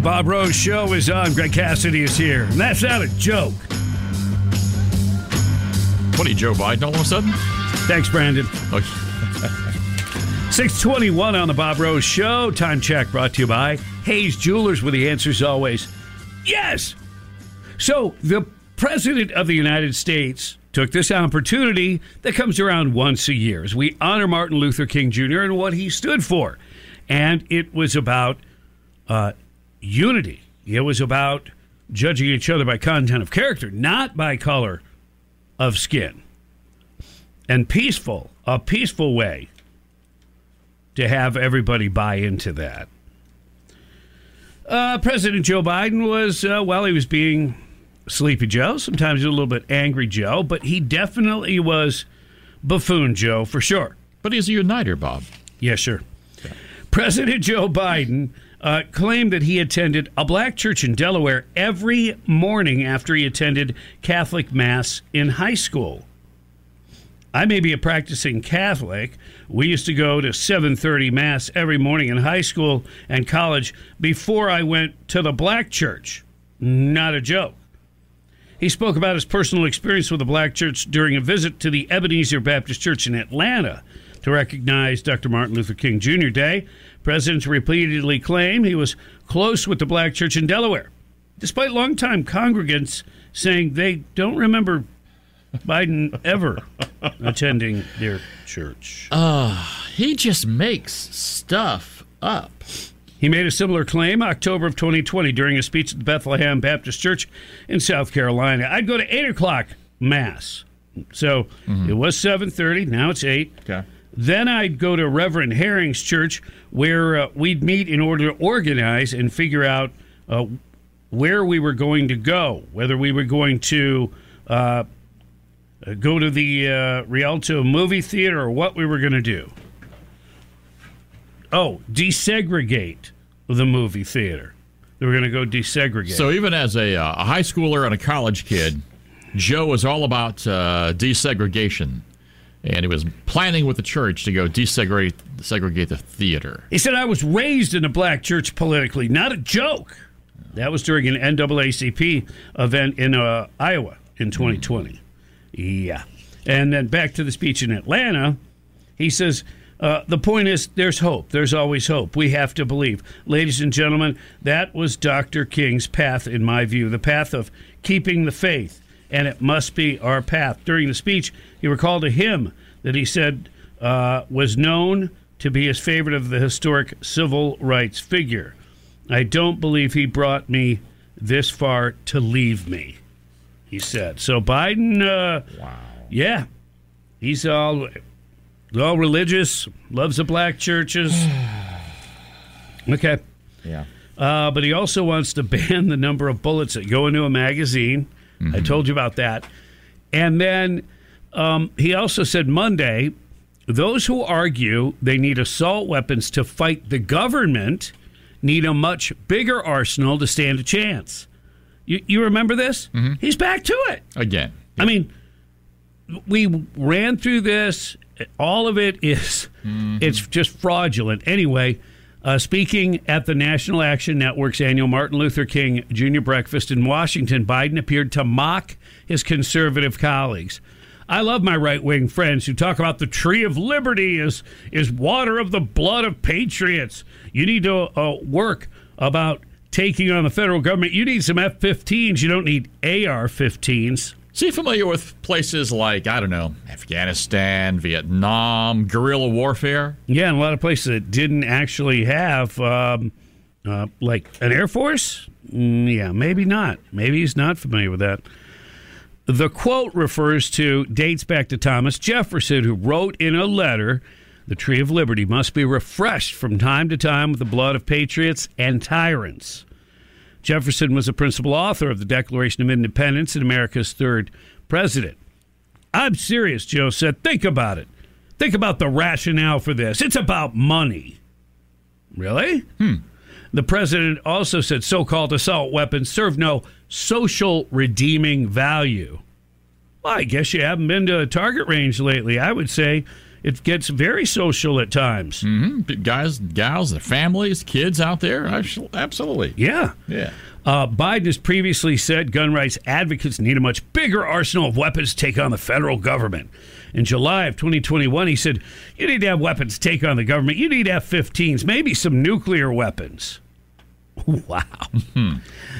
The Bob Rose Show is on. Greg Cassidy is here. And that's not a joke. What are you, Joe Biden all of a sudden? Thanks, Brandon. Oh, 621 on the Bob Rose Show. Time check brought to you by Hayes Jewelers, with the answers always yes. So, the President of the United States took this opportunity that comes around once a year as we honor Martin Luther King Jr. and what he stood for. And it was about uh, unity, it was about judging each other by content of character, not by color of skin. And peaceful, a peaceful way to have everybody buy into that. Uh, President Joe Biden was, uh, well, he was being Sleepy Joe, sometimes a little bit angry Joe, but he definitely was buffoon Joe for sure. but he's a uniter, Bob. Yes, sure. President Joe Biden uh, claimed that he attended a black church in Delaware every morning after he attended Catholic Mass in high school. I may be a practicing Catholic. We used to go to 7:30 mass every morning in high school and college before I went to the black church. Not a joke. He spoke about his personal experience with the black church during a visit to the Ebenezer Baptist Church in Atlanta to recognize Dr. Martin Luther King Jr. Day. Presidents repeatedly claim he was close with the black church in Delaware, despite longtime congregants saying they don't remember Biden ever attending their church. Ah, he just makes stuff up. He made a similar claim October of 2020 during a speech at the Bethlehem Baptist Church in South Carolina. I'd go to eight o'clock mass, so mm-hmm. it was 7:30. Now it's eight. Okay. Then I'd go to Reverend Herring's church where uh, we'd meet in order to organize and figure out uh, where we were going to go, whether we were going to uh, go to the uh, Rialto movie theater or what we were going to do. Oh, desegregate the movie theater. They were going to go desegregate. So even as a, uh, a high schooler and a college kid, Joe was all about uh, desegregation, and he was planning with the church to go desegregate segregate the theater. He said, I was raised in a black church politically, not a joke. That was during an NAACP event in uh, Iowa in 2020. Yeah. And then back to the speech in Atlanta, he says, uh, the point is, there's hope. There's always hope. We have to believe. Ladies and gentlemen, that was Dr. King's path, in my view, the path of keeping the faith, and it must be our path. During the speech, he recalled a hymn that he said uh, was known to be his favorite of the historic civil rights figure. I don't believe he brought me this far to leave me, he said. So Biden, uh, wow. yeah, he's all, all religious, loves the black churches. Okay. Yeah. Uh, but he also wants to ban the number of bullets that go into a magazine. I mm-hmm. told you about that. And then um, he also said Monday those who argue they need assault weapons to fight the government need a much bigger arsenal to stand a chance. You, you remember this? Mm-hmm. He's back to it. Again. I mean, we ran through this. All of it is, mm-hmm. it's just fraudulent. Anyway, uh, speaking at the National Action Network's annual Martin Luther King Jr. breakfast in Washington, Biden appeared to mock his conservative colleagues. I love my right wing friends who talk about the tree of liberty is is water of the blood of patriots. You need to uh, work about taking on the federal government. You need some F-15s. You don't need AR-15s. Is he familiar with places like, I don't know, Afghanistan, Vietnam, guerrilla warfare? Yeah, and a lot of places that didn't actually have um, uh, like an air force. Mm, yeah, maybe not. Maybe he's not familiar with that. The quote refers to dates back to Thomas Jefferson, who wrote in a letter The tree of liberty must be refreshed from time to time with the blood of patriots and tyrants. Jefferson was a principal author of the Declaration of Independence and America's third president. I'm serious, Joe said. Think about it. Think about the rationale for this. It's about money. Really? Hmm. The president also said so called assault weapons serve no social redeeming value. Well, I guess you haven't been to a target range lately. I would say it gets very social at times. Mm-hmm. Guys, gals, the families, kids out there. Absolutely. Yeah. Yeah. Uh, Biden has previously said gun rights advocates need a much bigger arsenal of weapons to take on the federal government. In July of 2021, he said, You need to have weapons to take on the government. You need F 15s, maybe some nuclear weapons. Wow.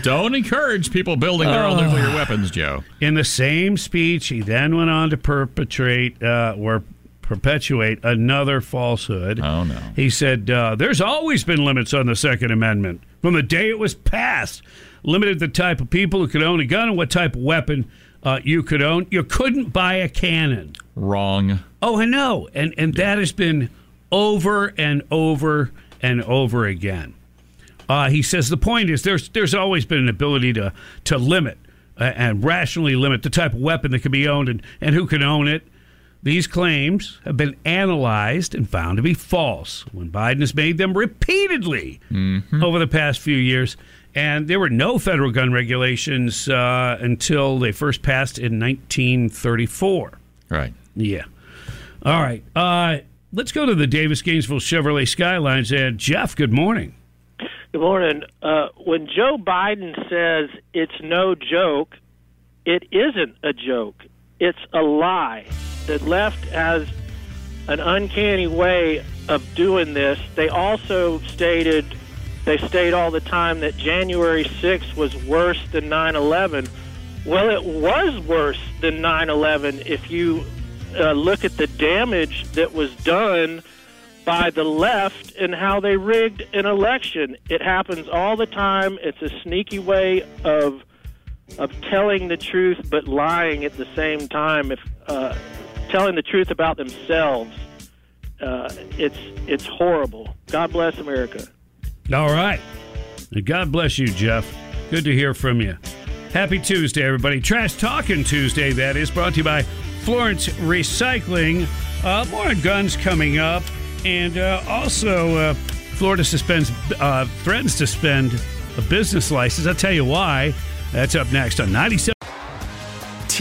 Don't encourage people building their own nuclear weapons, Joe. In the same speech, he then went on to perpetrate uh, or perpetuate another falsehood. Oh, no. He said, uh, There's always been limits on the Second Amendment from the day it was passed. Limited the type of people who could own a gun and what type of weapon uh, you could own. You couldn't buy a cannon. Wrong. Oh, I know. And, and that has been over and over and over again. Uh, he says the point is there's there's always been an ability to to limit uh, and rationally limit the type of weapon that can be owned and, and who can own it. These claims have been analyzed and found to be false when Biden has made them repeatedly mm-hmm. over the past few years. And there were no federal gun regulations uh, until they first passed in 1934. Right. Yeah. All right. Uh, let's go to the Davis Gainesville Chevrolet Skylines. And Jeff, good morning. Good morning. Uh, when Joe Biden says it's no joke, it isn't a joke. It's a lie. The left has an uncanny way of doing this. They also stated, they state all the time that January 6th was worse than 9 11. Well, it was worse than 9 11 if you uh, look at the damage that was done by the left and how they rigged an election. It happens all the time. It's a sneaky way of of telling the truth but lying at the same time. If uh, telling the truth about themselves, uh, it's it's horrible. God bless America. All right. God bless you, Jeff. Good to hear from you. Happy Tuesday, everybody. Trash Talking Tuesday, that is, brought to you by Florence Recycling. Uh, more on guns coming up. And uh, also, uh, Florida suspends, uh, threatens to suspend a business license. I'll tell you why. That's up next on 97.